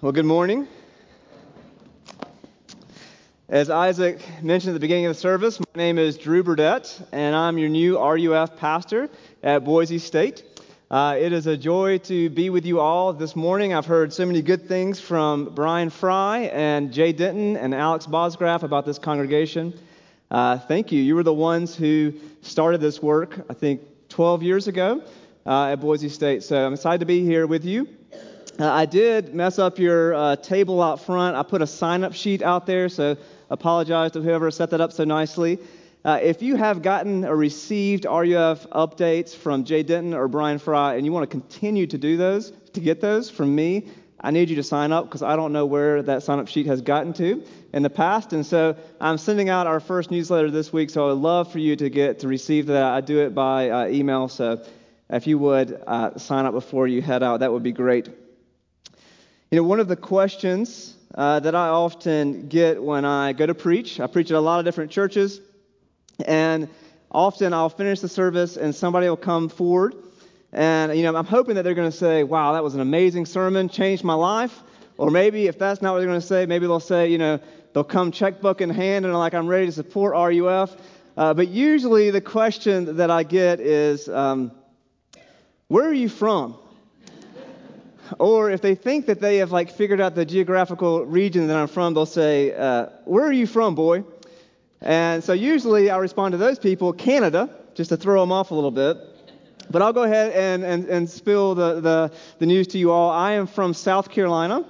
Well, good morning. As Isaac mentioned at the beginning of the service, my name is Drew Burdett, and I'm your new RUF pastor at Boise State. Uh, it is a joy to be with you all this morning. I've heard so many good things from Brian Fry and Jay Denton and Alex Bosgraf about this congregation. Uh, thank you. You were the ones who started this work, I think, 12 years ago uh, at Boise State. So I'm excited to be here with you. Uh, I did mess up your uh, table out front. I put a sign up sheet out there, so apologize to whoever set that up so nicely. Uh, if you have gotten or received RUF updates from Jay Denton or Brian Fry and you want to continue to do those, to get those from me, I need you to sign up because I don't know where that sign up sheet has gotten to in the past. And so I'm sending out our first newsletter this week, so I would love for you to get to receive that. I do it by uh, email, so if you would uh, sign up before you head out, that would be great. You know, one of the questions uh, that I often get when I go to preach, I preach at a lot of different churches, and often I'll finish the service and somebody will come forward, and you know, I'm hoping that they're going to say, "Wow, that was an amazing sermon, changed my life." Or maybe if that's not what they're going to say, maybe they'll say, you know, they'll come checkbook in hand and like, "I'm ready to support RUF." Uh, but usually the question that I get is, um, "Where are you from?" Or if they think that they have like figured out the geographical region that I'm from, they'll say, uh, "Where are you from, boy?" And so usually I respond to those people, Canada, just to throw them off a little bit. But I'll go ahead and, and, and spill the, the, the news to you all. I am from South Carolina.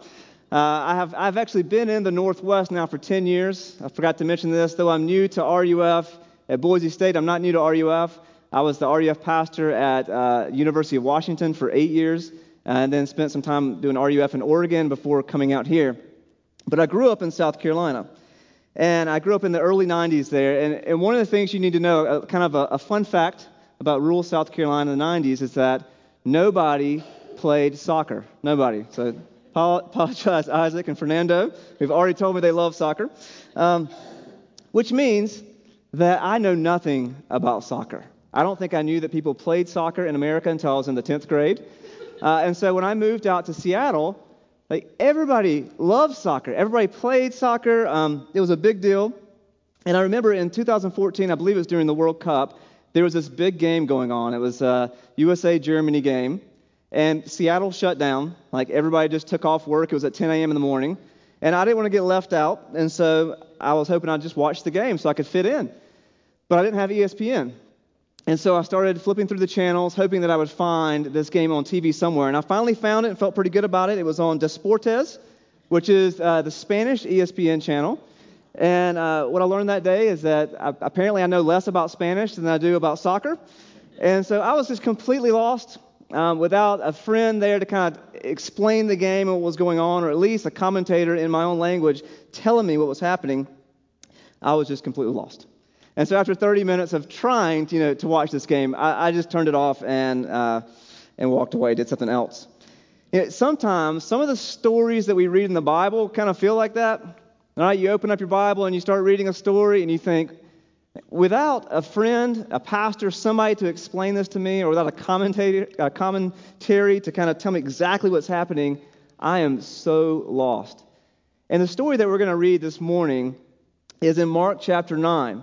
Uh, I have, I've actually been in the Northwest now for 10 years. I forgot to mention this, though I'm new to RUF at Boise State. I'm not new to RUF. I was the RUF pastor at uh, University of Washington for eight years and then spent some time doing RUF in Oregon before coming out here. But I grew up in South Carolina. And I grew up in the early 90s there. And, and one of the things you need to know, uh, kind of a, a, fun fact about rural South Carolina in the 90s, is that nobody played soccer. Nobody. So apologize, Isaac and Fernando, who've already told me they love soccer. Um, which means that I know nothing about soccer. I don't think I knew that people played soccer in America until I was in the 10th grade. Uh, and so when I moved out to Seattle, like everybody loved soccer. Everybody played soccer. Um, it was a big deal. And I remember in 2014, I believe it was during the World Cup, there was this big game going on. It was a USA Germany game. And Seattle shut down. Like everybody just took off work. It was at 10 a.m. in the morning. And I didn't want to get left out. And so I was hoping I'd just watch the game so I could fit in. But I didn't have ESPN. And so I started flipping through the channels, hoping that I would find this game on TV somewhere. And I finally found it and felt pretty good about it. It was on Desportes, which is uh, the Spanish ESPN channel. And uh, what I learned that day is that I, apparently I know less about Spanish than I do about soccer. And so I was just completely lost um, without a friend there to kind of explain the game and what was going on, or at least a commentator in my own language telling me what was happening. I was just completely lost. And so after 30 minutes of trying to, you know, to watch this game, I, I just turned it off and, uh, and walked away, did something else. You know, sometimes some of the stories that we read in the Bible kind of feel like that. All right, you open up your Bible and you start reading a story and you think, without a friend, a pastor, somebody to explain this to me, or without a commentary, a commentary to kind of tell me exactly what's happening, I am so lost. And the story that we're going to read this morning is in Mark chapter 9.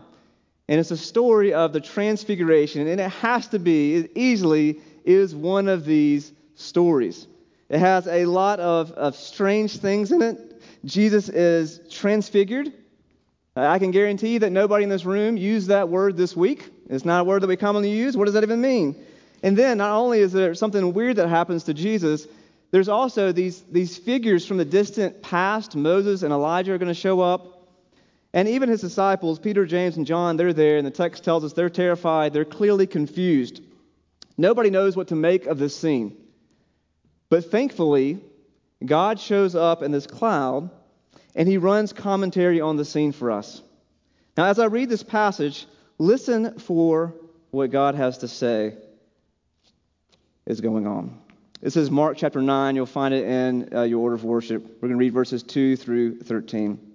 And it's a story of the transfiguration, and it has to be, it easily is one of these stories. It has a lot of, of strange things in it. Jesus is transfigured. I can guarantee you that nobody in this room used that word this week. It's not a word that we commonly use. What does that even mean? And then, not only is there something weird that happens to Jesus, there's also these, these figures from the distant past. Moses and Elijah are going to show up. And even his disciples, Peter, James, and John, they're there, and the text tells us they're terrified. They're clearly confused. Nobody knows what to make of this scene. But thankfully, God shows up in this cloud, and he runs commentary on the scene for us. Now, as I read this passage, listen for what God has to say is going on. This is Mark chapter 9. You'll find it in uh, your order of worship. We're going to read verses 2 through 13.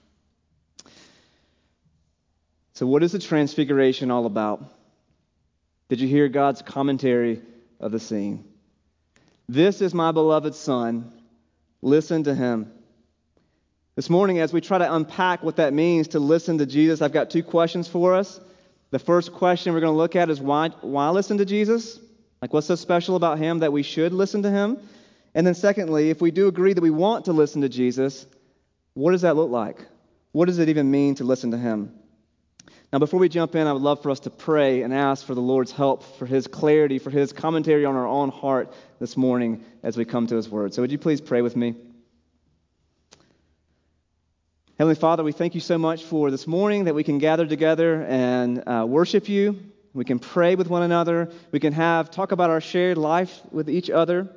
So, what is the transfiguration all about? Did you hear God's commentary of the scene? This is my beloved Son. Listen to him. This morning, as we try to unpack what that means to listen to Jesus, I've got two questions for us. The first question we're going to look at is why, why listen to Jesus? Like, what's so special about him that we should listen to him? And then, secondly, if we do agree that we want to listen to Jesus, what does that look like? What does it even mean to listen to him? Now, before we jump in, I would love for us to pray and ask for the Lord's help, for his clarity, for his commentary on our own heart this morning as we come to his word. So, would you please pray with me? Heavenly Father, we thank you so much for this morning that we can gather together and uh, worship you. We can pray with one another. We can have talk about our shared life with each other.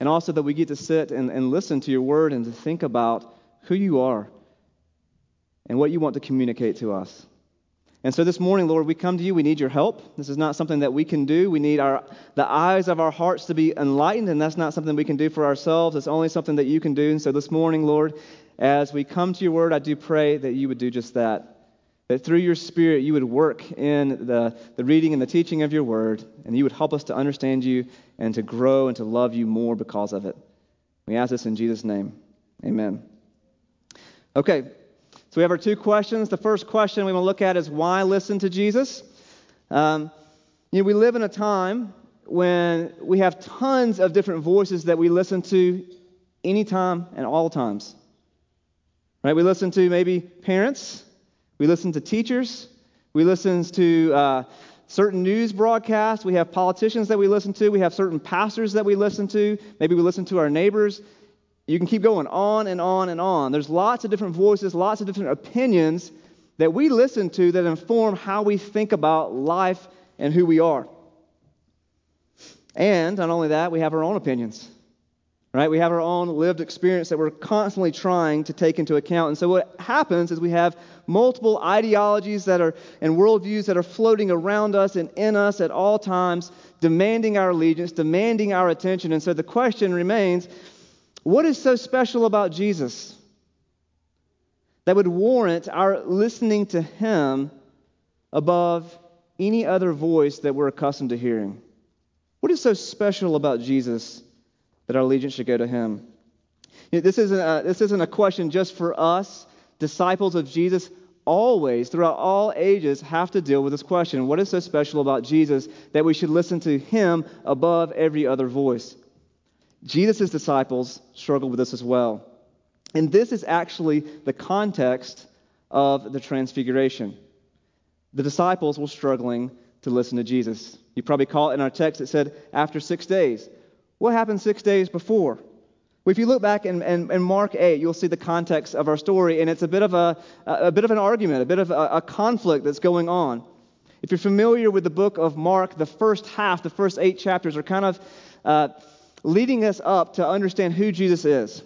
And also that we get to sit and, and listen to your word and to think about who you are and what you want to communicate to us. And so this morning, Lord, we come to you. We need your help. This is not something that we can do. We need our, the eyes of our hearts to be enlightened, and that's not something we can do for ourselves. It's only something that you can do. And so this morning, Lord, as we come to your word, I do pray that you would do just that. That through your Spirit, you would work in the, the reading and the teaching of your word, and you would help us to understand you and to grow and to love you more because of it. We ask this in Jesus' name. Amen. Okay, so we have our two questions. The first question we want to look at is why listen to Jesus? Um, you know, we live in a time when we have tons of different voices that we listen to anytime and all times. Right? We listen to maybe parents, we listen to teachers, we listen to uh, certain news broadcasts, we have politicians that we listen to, we have certain pastors that we listen to, maybe we listen to our neighbors. You can keep going on and on and on. There's lots of different voices, lots of different opinions that we listen to that inform how we think about life and who we are. And not only that, we have our own opinions. Right? We have our own lived experience that we're constantly trying to take into account. And so what happens is we have multiple ideologies that are and worldviews that are floating around us and in us at all times, demanding our allegiance, demanding our attention. And so the question remains, what is so special about Jesus that would warrant our listening to him above any other voice that we're accustomed to hearing? What is so special about Jesus that our allegiance should go to him. You know, this, isn't a, this isn't a question just for us, disciples of Jesus. Always, throughout all ages, have to deal with this question What is so special about Jesus that we should listen to him above every other voice? Jesus' disciples struggled with this as well. And this is actually the context of the transfiguration. The disciples were struggling to listen to Jesus. You probably call it in our text, it said, after six days. What happened six days before? Well, if you look back in, in, in, Mark 8, you'll see the context of our story, and it's a bit of, a, a bit of an argument, a bit of a, a conflict that's going on. If you're familiar with the book of Mark, the first half, the first eight chapters, are kind of uh, leading us up to understand who Jesus is.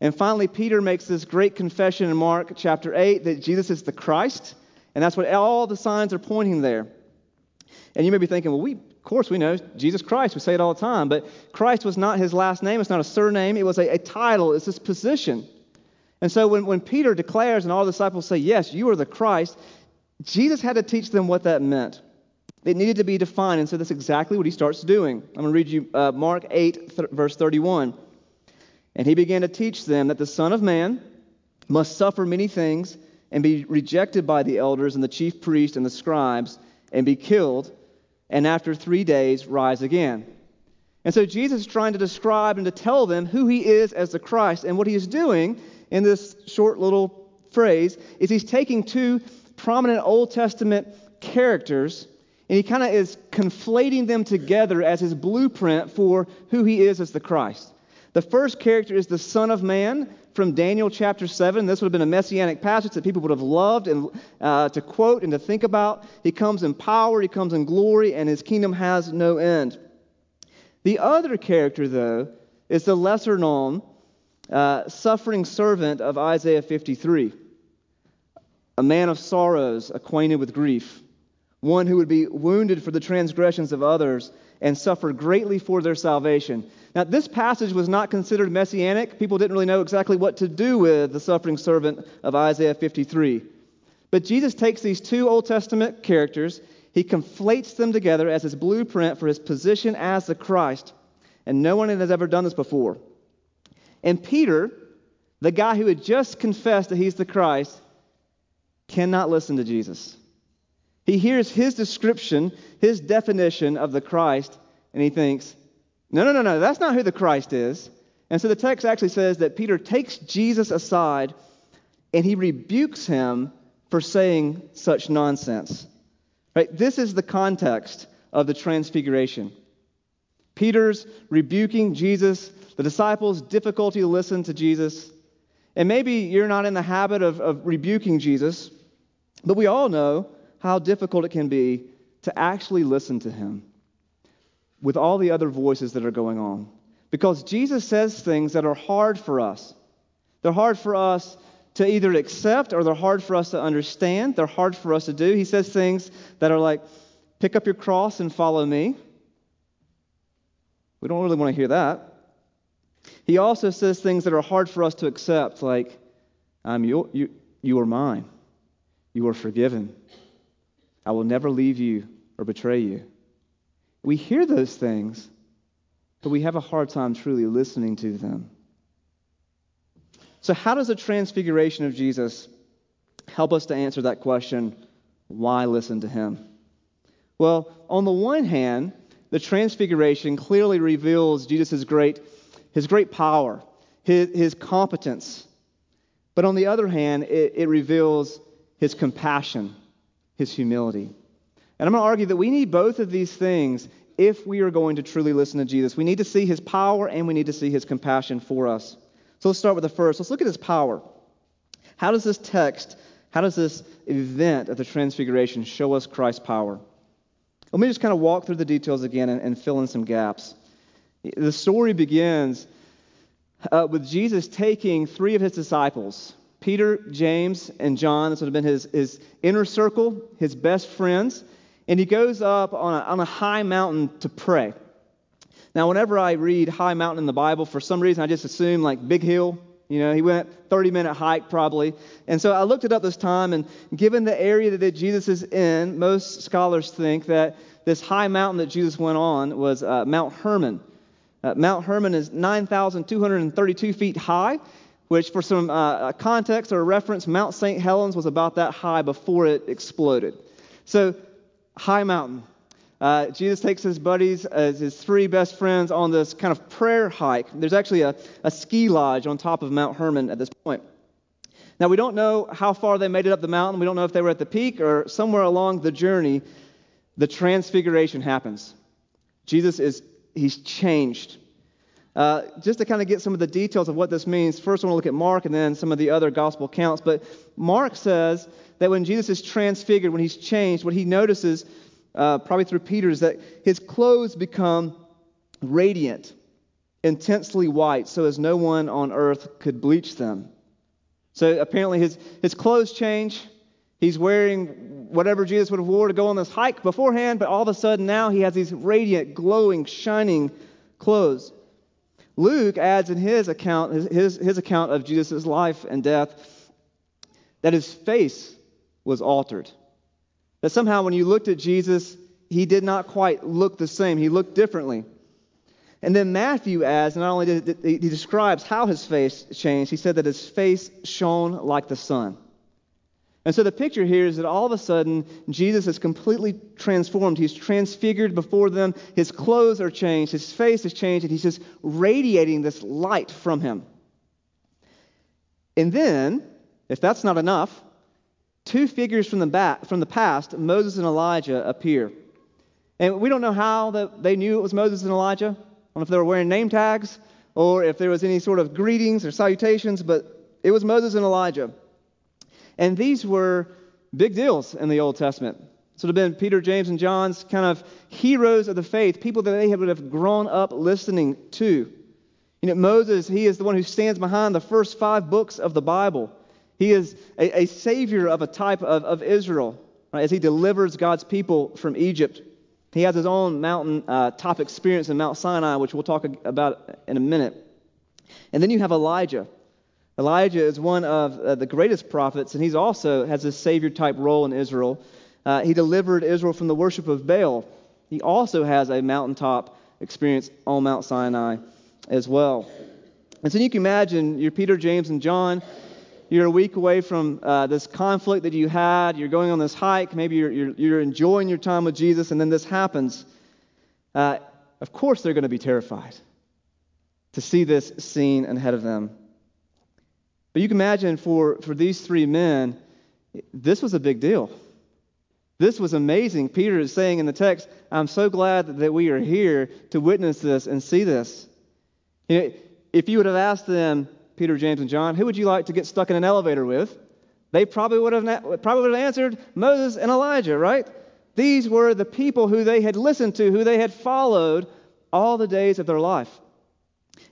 And finally, Peter makes this great confession in Mark chapter 8 that Jesus is the Christ, and that's what all the signs are pointing there. And you may be thinking, well, we, of course, we know Jesus Christ. We say it all the time. But Christ was not his last name. It's not a surname. It was a, a title. It's his position. And so when, when Peter declares and all the disciples say, Yes, you are the Christ, Jesus had to teach them what that meant. It needed to be defined, and so that's exactly what he starts doing. I'm going to read you uh, Mark 8, th- verse 31. And he began to teach them that the Son of Man must suffer many things and be rejected by the elders and the chief priests and the scribes and be killed, and after three days rise again. And so Jesus is trying to describe and to tell them who he is as the Christ. And what he is doing in this short little phrase is he's taking two prominent Old Testament characters and he kind of is conflating them together as his blueprint for who he is as the Christ. The first character is the Son of Man from Daniel chapter 7. This would have been a messianic passage that people would have loved and, uh, to quote and to think about. He comes in power, he comes in glory, and his kingdom has no end. The other character, though, is the lesser known uh, suffering servant of Isaiah 53, a man of sorrows, acquainted with grief, one who would be wounded for the transgressions of others and suffer greatly for their salvation. Now, this passage was not considered messianic. People didn't really know exactly what to do with the suffering servant of Isaiah 53. But Jesus takes these two Old Testament characters, he conflates them together as his blueprint for his position as the Christ. And no one has ever done this before. And Peter, the guy who had just confessed that he's the Christ, cannot listen to Jesus. He hears his description, his definition of the Christ, and he thinks, no, no, no, no, that's not who the Christ is. And so the text actually says that Peter takes Jesus aside and he rebukes him for saying such nonsense. Right? This is the context of the transfiguration. Peter's rebuking Jesus, the disciples' difficulty to listen to Jesus. And maybe you're not in the habit of, of rebuking Jesus, but we all know how difficult it can be to actually listen to him with all the other voices that are going on. Because Jesus says things that are hard for us. They're hard for us to either accept or they're hard for us to understand. They're hard for us to do. He says things that are like, pick up your cross and follow me. We don't really want to hear that. He also says things that are hard for us to accept, like, I'm your, you, you are mine. You are forgiven. I will never leave you or betray you. We hear those things, but we have a hard time truly listening to them. So, how does the transfiguration of Jesus help us to answer that question why listen to him? Well, on the one hand, the transfiguration clearly reveals Jesus' great, his great power, his, his competence. But on the other hand, it, it reveals his compassion, his humility. And I'm going to argue that we need both of these things if we are going to truly listen to Jesus. We need to see his power and we need to see his compassion for us. So let's start with the first. Let's look at his power. How does this text, how does this event of the Transfiguration show us Christ's power? Let me just kind of walk through the details again and, and fill in some gaps. The story begins uh, with Jesus taking three of his disciples, Peter, James, and John. This would have been his, his inner circle, his best friends and he goes up on a, on a high mountain to pray. Now, whenever I read high mountain in the Bible, for some reason I just assume like big hill. You know, he went 30 minute hike probably. And so I looked it up this time, and given the area that Jesus is in, most scholars think that this high mountain that Jesus went on was uh, Mount Hermon. Uh, Mount Hermon is 9,232 feet high, which, for some uh, context or reference, Mount St. Helens was about that high before it exploded. So high mountain. Uh, Jesus takes his buddies, as his three best friends, on this kind of prayer hike. There's actually a, a ski lodge on top of Mount Hermon at this point. Now, we don't know how far they made it up the mountain. We don't know if they were at the peak or somewhere along the journey. The transfiguration happens. Jesus is, he's changed. Uh, just to kind of get some of the details of what this means, first I want to look at Mark and then some of the other gospel accounts. But Mark says that when Jesus is transfigured, when he's changed, what he notices, uh, probably through Peter, is that his clothes become radiant, intensely white, so as no one on earth could bleach them. So apparently his, his clothes change. He's wearing whatever Jesus would have wore to go on this hike beforehand, but all of a sudden now he has these radiant, glowing, shining clothes. Luke adds in his account, his, his account of Jesus' life and death, that his face was altered. That somehow when you looked at Jesus, he did not quite look the same. He looked differently. And then Matthew adds, not only did he describes how his face changed, he said that his face shone like the sun. And so the picture here is that all of a sudden, Jesus is completely transformed. He's transfigured before them. His clothes are changed. His face is changed. And he's just radiating this light from him. And then, if that's not enough, two figures from the, back, from the past, Moses and Elijah, appear. And we don't know how that they knew it was Moses and Elijah. I don't know if they were wearing name tags or if there was any sort of greetings or salutations, but it was Moses and Elijah. And these were big deals in the Old Testament. So it have been Peter, James, and John's kind of heroes of the faith, people that they would have grown up listening to. You know, Moses, he is the one who stands behind the first five books of the Bible. He is a, a savior of a type of, of Israel, right, as he delivers God's people from Egypt. He has his own mountain uh, top experience in Mount Sinai, which we'll talk about in a minute. And then you have Elijah. Elijah is one of uh, the greatest prophets, and he's also has a savior type role in Israel. Uh, he delivered Israel from the worship of Baal. He also has a mountaintop experience on Mount Sinai as well. And so you can imagine you're Peter, James, and John. You're a week away from uh, this conflict that you had. You're going on this hike. Maybe you're, you're, you're enjoying your time with Jesus, and then this happens. Uh, of course, they're going to be terrified to see this scene ahead of them. But you can imagine for, for these three men, this was a big deal. This was amazing. Peter is saying in the text, I'm so glad that we are here to witness this and see this. You know, if you would have asked them, Peter, James, and John, who would you like to get stuck in an elevator with? They probably would have, probably would have answered Moses and Elijah, right? These were the people who they had listened to, who they had followed all the days of their life.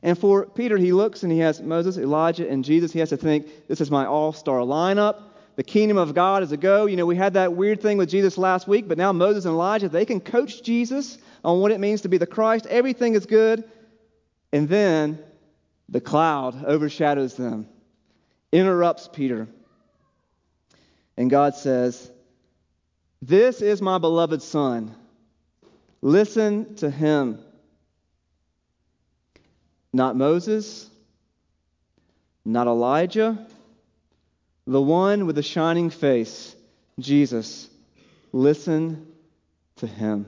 And for Peter, he looks and he has Moses, Elijah, and Jesus. He has to think, this is my all star lineup. The kingdom of God is a go. You know, we had that weird thing with Jesus last week, but now Moses and Elijah, they can coach Jesus on what it means to be the Christ. Everything is good. And then the cloud overshadows them, interrupts Peter. And God says, This is my beloved Son. Listen to him. Not Moses, not Elijah, the one with the shining face, Jesus. Listen to him.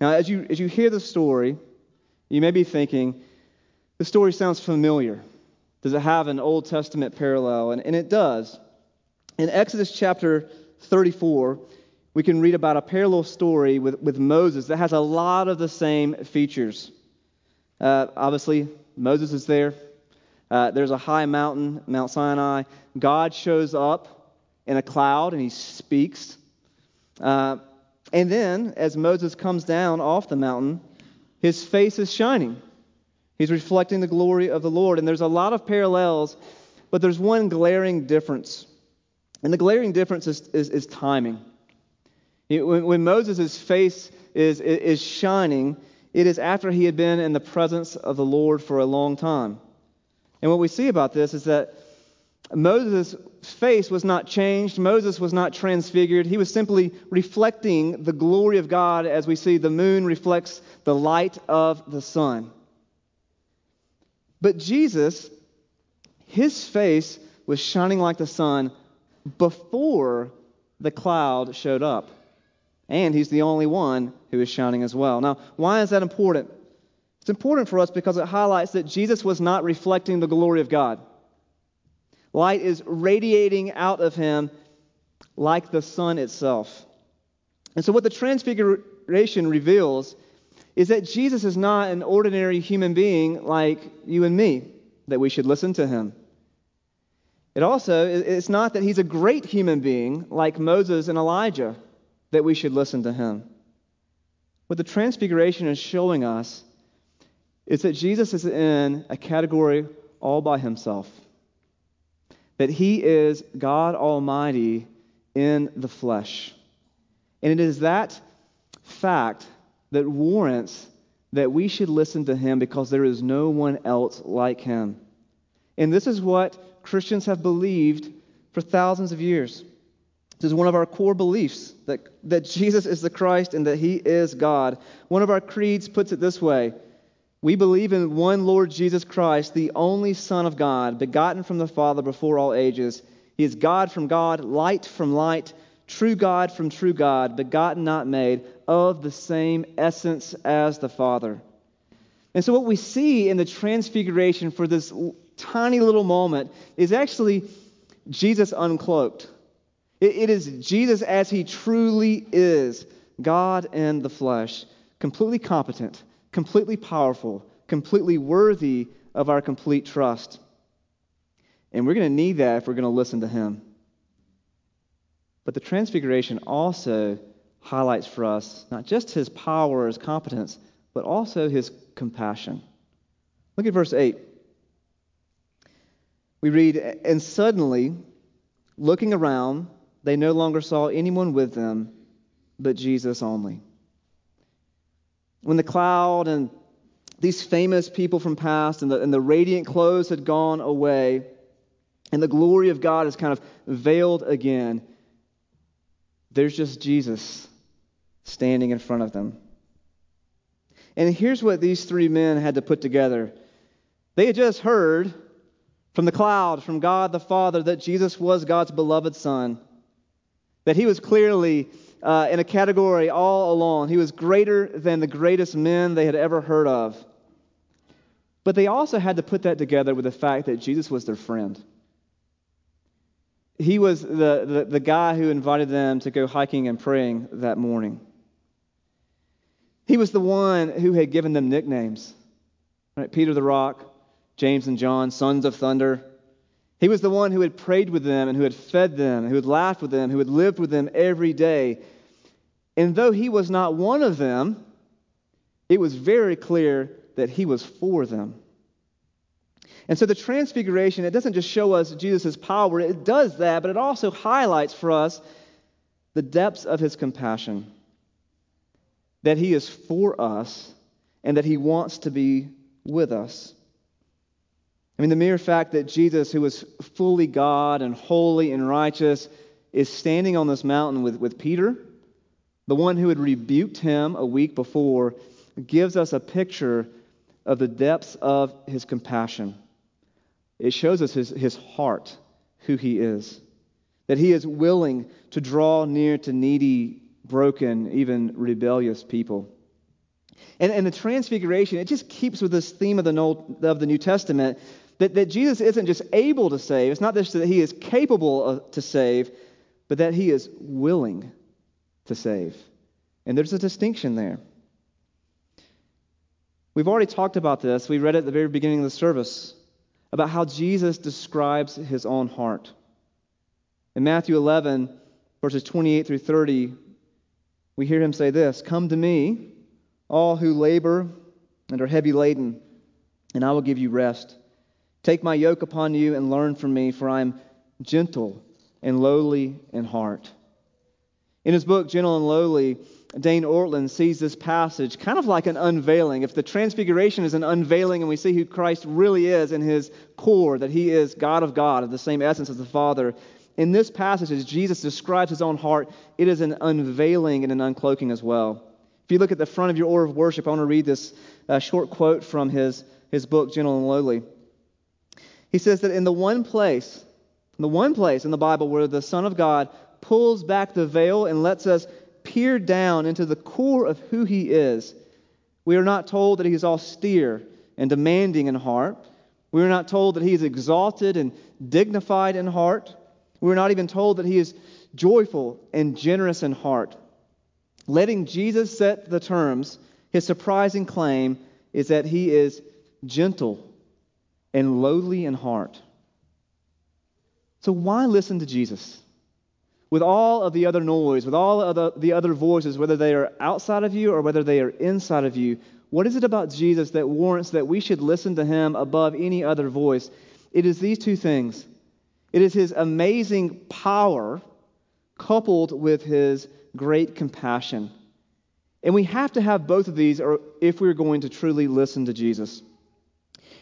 Now, as you, as you hear the story, you may be thinking, the story sounds familiar. Does it have an Old Testament parallel? And, and it does. In Exodus chapter 34, we can read about a parallel story with, with Moses that has a lot of the same features. Uh, obviously, Moses is there. Uh, there's a high mountain, Mount Sinai. God shows up in a cloud and he speaks. Uh, and then, as Moses comes down off the mountain, his face is shining. He's reflecting the glory of the Lord. And there's a lot of parallels, but there's one glaring difference. And the glaring difference is, is, is timing. When, when Moses' face is, is shining, it is after he had been in the presence of the Lord for a long time. And what we see about this is that Moses' face was not changed. Moses was not transfigured. He was simply reflecting the glory of God as we see the moon reflects the light of the sun. But Jesus, his face was shining like the sun before the cloud showed up and he's the only one who is shining as well. Now, why is that important? It's important for us because it highlights that Jesus was not reflecting the glory of God. Light is radiating out of him like the sun itself. And so, what the Transfiguration reveals is that Jesus is not an ordinary human being like you and me, that we should listen to him. It also, it's not that he's a great human being like Moses and Elijah that we should listen to him. What the Transfiguration is showing us is that Jesus is in a category all by himself, that he is God Almighty in the flesh. And it is that fact that warrants that we should listen to him because there is no one else like him. And this is what Christians have believed for thousands of years. This is one of our core beliefs that, that Jesus is the Christ and that he is God. One of our creeds puts it this way We believe in one Lord Jesus Christ, the only Son of God, begotten from the Father before all ages. He is God from God, light from light, true God from true God, begotten, not made, of the same essence as the Father. And so, what we see in the transfiguration for this tiny little moment is actually Jesus uncloaked. It is Jesus as he truly is God in the flesh, completely competent, completely powerful, completely worthy of our complete trust. And we're going to need that if we're going to listen to him. But the transfiguration also highlights for us not just his power, his competence, but also his compassion. Look at verse 8. We read, And suddenly, looking around, they no longer saw anyone with them but Jesus only. When the cloud and these famous people from past and the, and the radiant clothes had gone away, and the glory of God is kind of veiled again, there's just Jesus standing in front of them. And here's what these three men had to put together they had just heard from the cloud, from God the Father, that Jesus was God's beloved Son, that he was clearly uh, in a category all alone. He was greater than the greatest men they had ever heard of. But they also had to put that together with the fact that Jesus was their friend. He was the, the, the guy who invited them to go hiking and praying that morning. He was the one who had given them nicknames. Right? Peter the Rock, James and John, sons of thunder. He was the one who had prayed with them and who had fed them, who had laughed with them, who had lived with them every day. And though he was not one of them, it was very clear that he was for them. And so the transfiguration, it doesn't just show us Jesus' power, it does that, but it also highlights for us the depths of his compassion. That he is for us and that he wants to be with us. I mean, the mere fact that Jesus, who was fully God and holy and righteous, is standing on this mountain with, with Peter, the one who had rebuked him a week before, gives us a picture of the depths of his compassion. It shows us his, his heart, who he is. That he is willing to draw near to needy, broken, even rebellious people. And, and the transfiguration, it just keeps with this theme of the, Old, of the New Testament that, that Jesus isn't just able to save, it's not just that he is capable of, to save, but that he is willing to save. And there's a distinction there. We've already talked about this. We read at the very beginning of the service about how Jesus describes his own heart. In Matthew 11, verses 28 through 30, we hear him say this Come to me, all who labor and are heavy laden, and I will give you rest. Take my yoke upon you and learn from me, for I am gentle and lowly in heart. In his book, Gentle and Lowly, Dane Ortlund sees this passage kind of like an unveiling. If the transfiguration is an unveiling and we see who Christ really is in his core, that he is God of God, of the same essence as the Father, in this passage, as Jesus describes his own heart, it is an unveiling and an uncloaking as well. If you look at the front of your order of worship, I want to read this uh, short quote from his, his book, Gentle and Lowly. He says that in the one place, the one place in the Bible where the Son of God pulls back the veil and lets us peer down into the core of who he is. We are not told that he is austere and demanding in heart. We are not told that he is exalted and dignified in heart. We are not even told that he is joyful and generous in heart. Letting Jesus set the terms, his surprising claim is that he is gentle and lowly in heart. So, why listen to Jesus? with all of the other noise, with all of the, the other voices, whether they are outside of you or whether they are inside of you, what is it about Jesus that warrants that we should listen to him above any other voice? It is these two things it is his amazing power coupled with his great compassion. And we have to have both of these if we're going to truly listen to Jesus.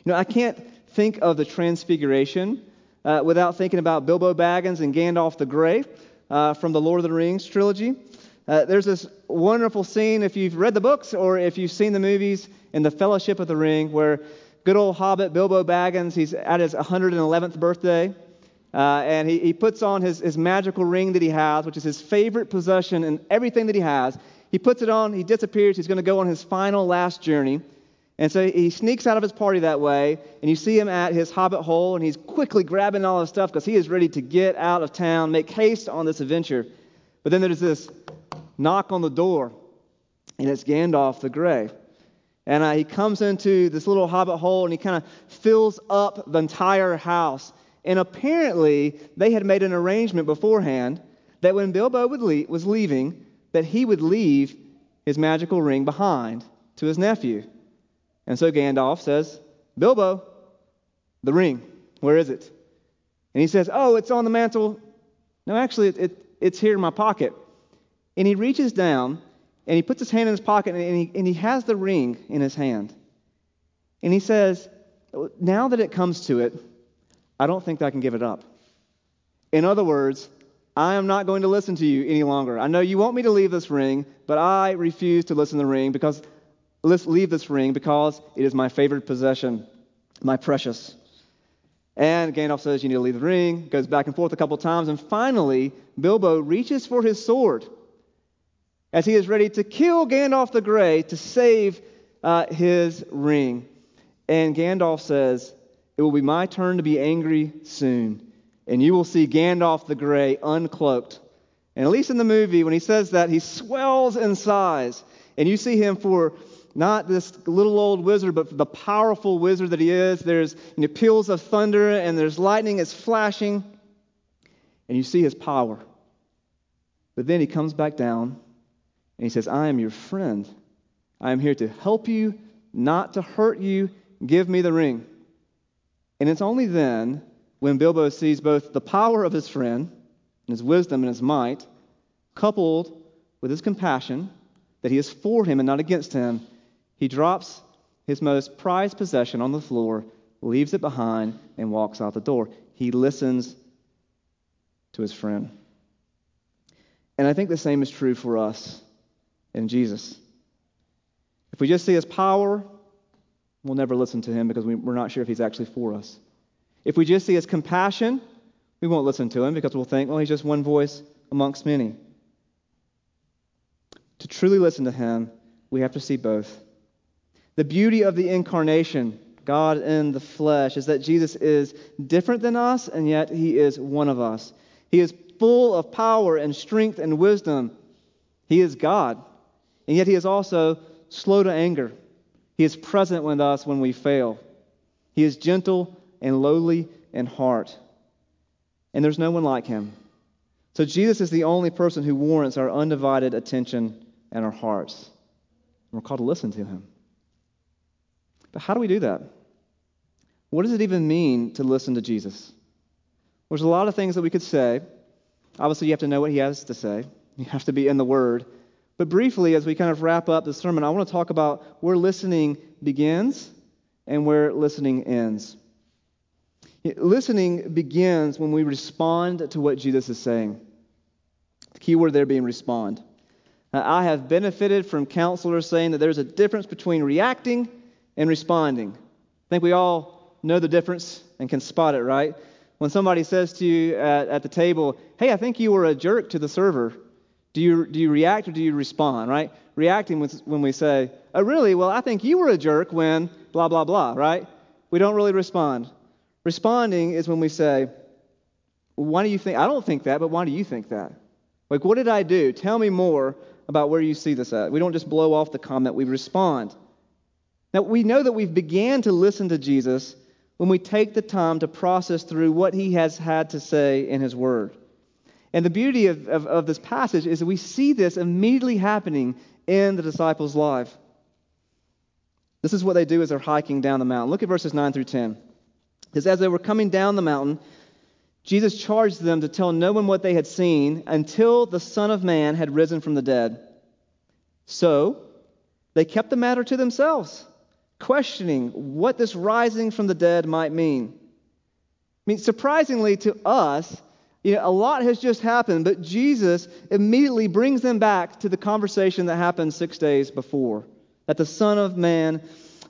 You know, I can't think of the Transfiguration uh, without thinking about Bilbo Baggins and Gandalf the Grey uh, from the Lord of the Rings trilogy. Uh, there's this wonderful scene, if you've read the books or if you've seen the movies, in the Fellowship of the Ring, where good old hobbit Bilbo Baggins, he's at his 111th birthday, uh, and he, he puts on his, his magical ring that he has, which is his favorite possession and everything that he has. He puts it on, he disappears, he's going to go on his final last journey. And so he sneaks out of his party that way, and you see him at his hobbit hole, and he's quickly grabbing all his stuff because he is ready to get out of town, make haste on this adventure. But then there's this knock on the door, and it's Gandalf the Grey. And uh, he comes into this little hobbit hole, and he kind of fills up the entire house. And apparently, they had made an arrangement beforehand that when Bilbo would leave, was leaving, that he would leave his magical ring behind to his nephew. And so Gandalf says, Bilbo, the ring, where is it? And he says, Oh, it's on the mantle. No, actually, it, it, it's here in my pocket. And he reaches down and he puts his hand in his pocket and he, and he has the ring in his hand. And he says, Now that it comes to it, I don't think that I can give it up. In other words, I am not going to listen to you any longer. I know you want me to leave this ring, but I refuse to listen to the ring because Let's leave this ring because it is my favorite possession, my precious. And Gandalf says, You need to leave the ring. Goes back and forth a couple times. And finally, Bilbo reaches for his sword as he is ready to kill Gandalf the Grey to save uh, his ring. And Gandalf says, It will be my turn to be angry soon. And you will see Gandalf the Grey uncloaked. And at least in the movie, when he says that, he swells in size. And you see him for not this little old wizard, but the powerful wizard that he is. There's you know, peals of thunder and there's lightning is flashing, and you see his power. But then he comes back down and he says, I am your friend. I am here to help you, not to hurt you. Give me the ring. And it's only then when Bilbo sees both the power of his friend and his wisdom and his might, coupled with his compassion, that he is for him and not against him, he drops his most prized possession on the floor, leaves it behind, and walks out the door. He listens to his friend. And I think the same is true for us in Jesus. If we just see his power, we'll never listen to him because we're not sure if he's actually for us. If we just see his compassion, we won't listen to him because we'll think, well, he's just one voice amongst many. To truly listen to him, we have to see both. The beauty of the incarnation, God in the flesh, is that Jesus is different than us, and yet he is one of us. He is full of power and strength and wisdom. He is God, and yet he is also slow to anger. He is present with us when we fail. He is gentle and lowly in heart. And there's no one like him. So Jesus is the only person who warrants our undivided attention and our hearts. We're called to listen to him. But how do we do that? What does it even mean to listen to Jesus? There's a lot of things that we could say. Obviously, you have to know what he has to say, you have to be in the Word. But briefly, as we kind of wrap up the sermon, I want to talk about where listening begins and where listening ends. Listening begins when we respond to what Jesus is saying. The key word there being respond. I have benefited from counselors saying that there's a difference between reacting and responding. I think we all know the difference and can spot it, right? When somebody says to you at, at the table, hey, I think you were a jerk to the server, do you, do you react or do you respond, right? Reacting when we say, oh, really? Well, I think you were a jerk when blah, blah, blah, right? We don't really respond. Responding is when we say, why do you think, I don't think that, but why do you think that? Like, what did I do? Tell me more about where you see this at. We don't just blow off the comment, we respond. Now, we know that we've began to listen to Jesus when we take the time to process through what he has had to say in his word. And the beauty of, of, of this passage is that we see this immediately happening in the disciples' life. This is what they do as they're hiking down the mountain. Look at verses 9 through 10. Because as they were coming down the mountain, Jesus charged them to tell no one what they had seen until the Son of Man had risen from the dead. So they kept the matter to themselves, questioning what this rising from the dead might mean. I mean, surprisingly to us, you know, a lot has just happened, but Jesus immediately brings them back to the conversation that happened six days before that the Son of Man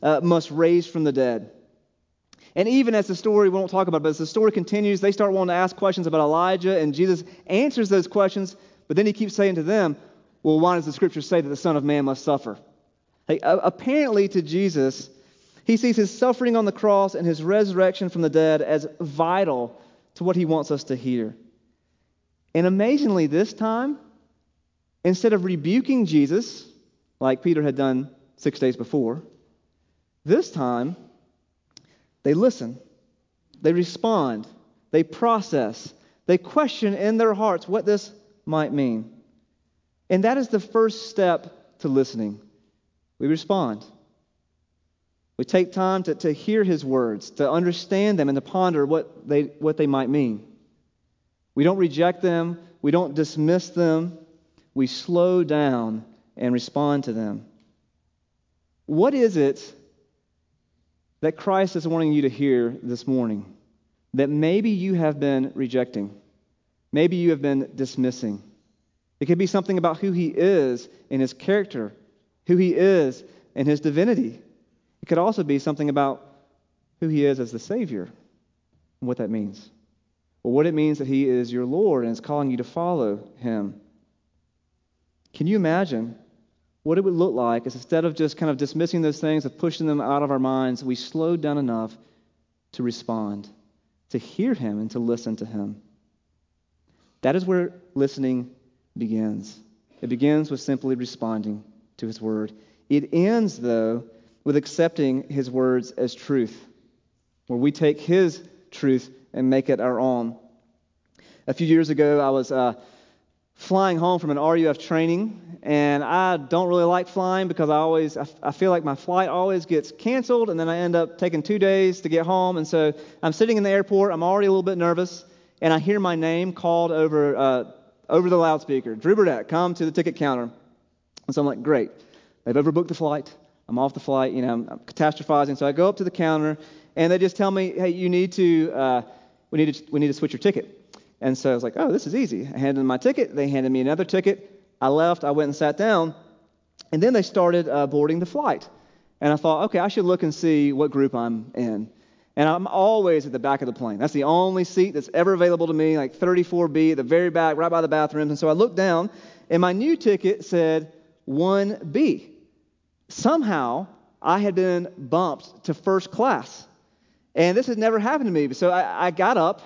uh, must raise from the dead. And even as the story, we won't talk about it, but as the story continues, they start wanting to ask questions about Elijah, and Jesus answers those questions, but then he keeps saying to them, Well, why does the scripture say that the Son of Man must suffer? Hey, apparently, to Jesus, he sees his suffering on the cross and his resurrection from the dead as vital to what he wants us to hear. And amazingly, this time, instead of rebuking Jesus, like Peter had done six days before, this time, they listen, they respond, they process, they question in their hearts what this might mean. And that is the first step to listening. We respond. We take time to, to hear his words, to understand them, and to ponder what they, what they might mean. We don't reject them, we don't dismiss them, we slow down and respond to them. What is it that Christ is wanting you to hear this morning that maybe you have been rejecting, maybe you have been dismissing. It could be something about who he is and his character, who he is and his divinity. It could also be something about who he is as the Savior and what that means. Or what it means that he is your Lord and is calling you to follow him. Can you imagine what it would look like is instead of just kind of dismissing those things, of pushing them out of our minds, we slowed down enough to respond, to hear Him, and to listen to Him. That is where listening begins. It begins with simply responding to His Word. It ends, though, with accepting His words as truth, where we take His truth and make it our own. A few years ago, I was. Uh, flying home from an RUF training, and I don't really like flying because I always I, feel like my flight always gets canceled, and then I end up taking two days to get home. And so I'm sitting in the airport. I'm already a little bit nervous, and I hear my name called over uh, over the loudspeaker. Drew Burdett, come to the ticket counter. And so I'm like, great. They've overbooked the flight. I'm off the flight. You know, I'm, catastrophizing. So I go up to the counter, and they just tell me, hey, you need to uh, we need to we need to switch your ticket. And so I was like, oh, this is easy. I handed them my ticket. They handed me another ticket. I left. I went and sat down. And then they started uh, boarding the flight. And I thought, okay, I should look and see what group I'm in. And I'm always at the back of the plane. That's the only seat that's ever available to me, like 34B at the very back, right by the bathrooms. And so I looked down, and my new ticket said 1B. Somehow, I had been bumped to first class. And this had never happened to me. So I, I got up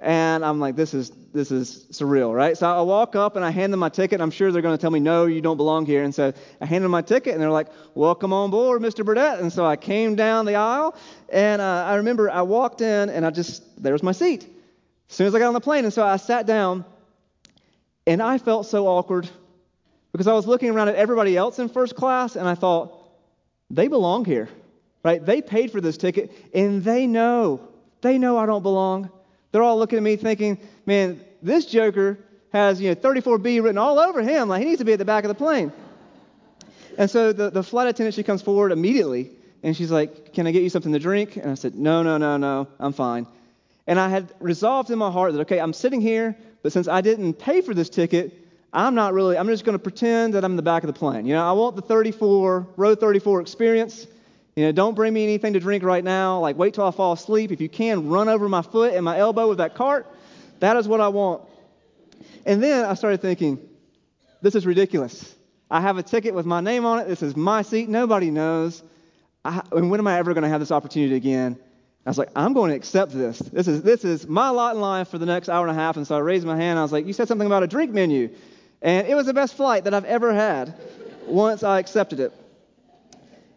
and I'm like, this is this is surreal, right? So I walk up and I hand them my ticket. I'm sure they're going to tell me, no, you don't belong here. And so I hand them my ticket, and they're like, welcome on board, Mr. Burdett. And so I came down the aisle, and uh, I remember I walked in, and I just there was my seat as soon as I got on the plane. And so I sat down, and I felt so awkward because I was looking around at everybody else in first class, and I thought, they belong here, right? They paid for this ticket, and they know, they know I don't belong. They're all looking at me thinking, man, this joker has, you know, 34B written all over him. Like, he needs to be at the back of the plane. And so the, the flight attendant, she comes forward immediately, and she's like, can I get you something to drink? And I said, no, no, no, no, I'm fine. And I had resolved in my heart that, okay, I'm sitting here, but since I didn't pay for this ticket, I'm not really, I'm just going to pretend that I'm in the back of the plane. You know, I want the 34, row 34 experience. You know, don't bring me anything to drink right now. Like, wait till I fall asleep. If you can, run over my foot and my elbow with that cart. That is what I want. And then I started thinking, this is ridiculous. I have a ticket with my name on it. This is my seat. Nobody knows. I, and when am I ever going to have this opportunity again? I was like, I'm going to accept this. This is this is my lot in life for the next hour and a half. And so I raised my hand. I was like, you said something about a drink menu, and it was the best flight that I've ever had. Once I accepted it.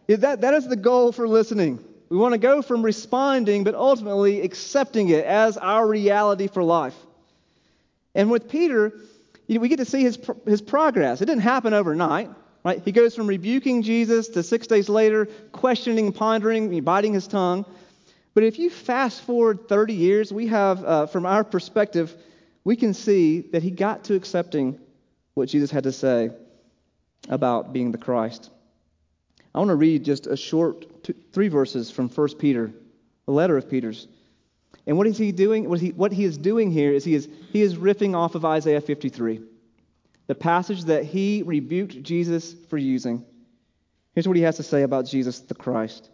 That, that is the goal for listening. We want to go from responding, but ultimately accepting it as our reality for life. And with Peter, you know, we get to see his, his progress. It didn't happen overnight, right? He goes from rebuking Jesus to six days later, questioning, pondering, biting his tongue. But if you fast forward 30 years, we have, uh, from our perspective, we can see that he got to accepting what Jesus had to say. about being the Christ. I want to read just a short two, three verses from 1 Peter, a letter of Peter's. And what is he doing? What he, what he is doing here is he is he is riffing off of Isaiah 53, the passage that he rebuked Jesus for using. Here's what he has to say about Jesus the Christ.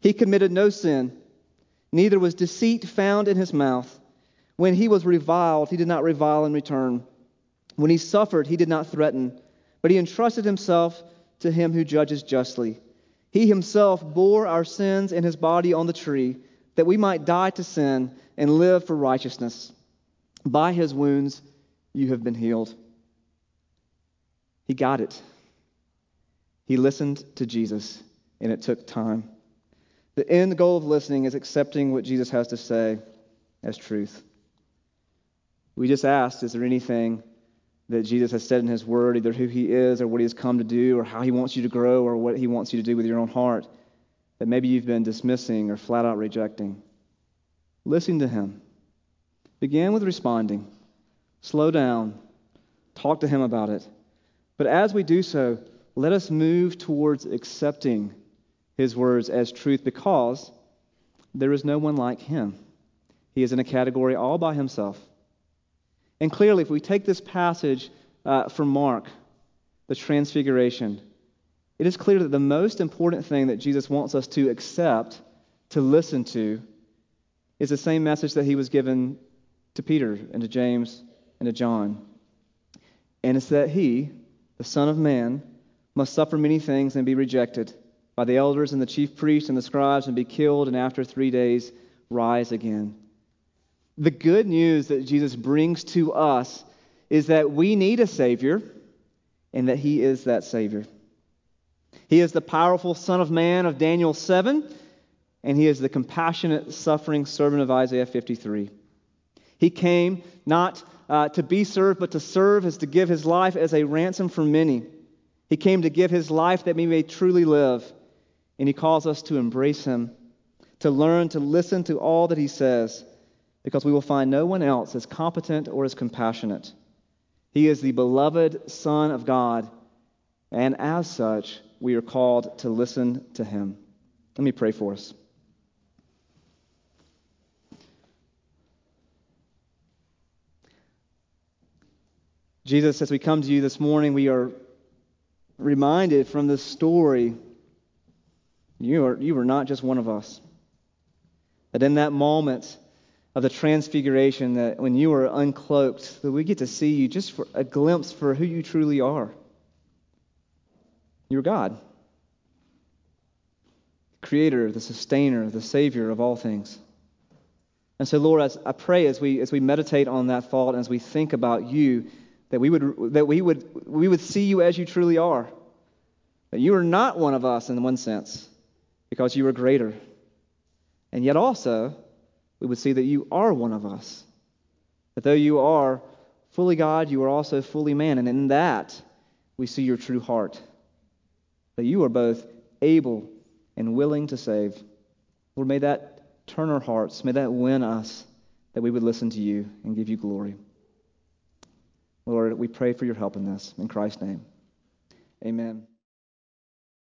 He committed no sin, neither was deceit found in his mouth. When he was reviled, he did not revile in return. When he suffered, he did not threaten, but he entrusted himself to him who judges justly. He himself bore our sins in his body on the tree, that we might die to sin and live for righteousness. By his wounds you have been healed. He got it. He listened to Jesus, and it took time. The end goal of listening is accepting what Jesus has to say as truth. We just asked, is there anything that Jesus has said in his word, either who he is or what he has come to do or how he wants you to grow or what he wants you to do with your own heart, that maybe you've been dismissing or flat out rejecting? Listen to him. Begin with responding. Slow down. Talk to him about it. But as we do so, let us move towards accepting his words as truth because there is no one like him. He is in a category all by himself. And clearly, if we take this passage uh, from Mark, the transfiguration, it is clear that the most important thing that Jesus wants us to accept, to listen to, is the same message that he was given to Peter and to James and to John. And it's that he, the Son of Man, must suffer many things and be rejected by the elders and the chief priests and the scribes and be killed, and after three days rise again. The good news that Jesus brings to us is that we need a Savior and that He is that Savior. He is the powerful Son of Man of Daniel 7, and He is the compassionate, suffering servant of Isaiah 53. He came not uh, to be served, but to serve, as to give His life as a ransom for many. He came to give his life that we may truly live. And he calls us to embrace him, to learn to listen to all that he says, because we will find no one else as competent or as compassionate. He is the beloved Son of God, and as such, we are called to listen to him. Let me pray for us. Jesus, as we come to you this morning, we are reminded from this story you are, you were not just one of us. That in that moment of the transfiguration, that when you are uncloaked, that we get to see you just for a glimpse for who you truly are. You're God, the creator, the sustainer, the savior of all things. And so, Lord, as I pray as we as we meditate on that thought, and as we think about you, that we would that we would we would see you as you truly are. That you are not one of us in one sense, because you are greater. And yet also, we would see that you are one of us. That though you are fully God, you are also fully man. And in that, we see your true heart. That you are both able and willing to save. Lord, may that turn our hearts. May that win us, that we would listen to you and give you glory. Lord, we pray for your help in this. In Christ's name, amen.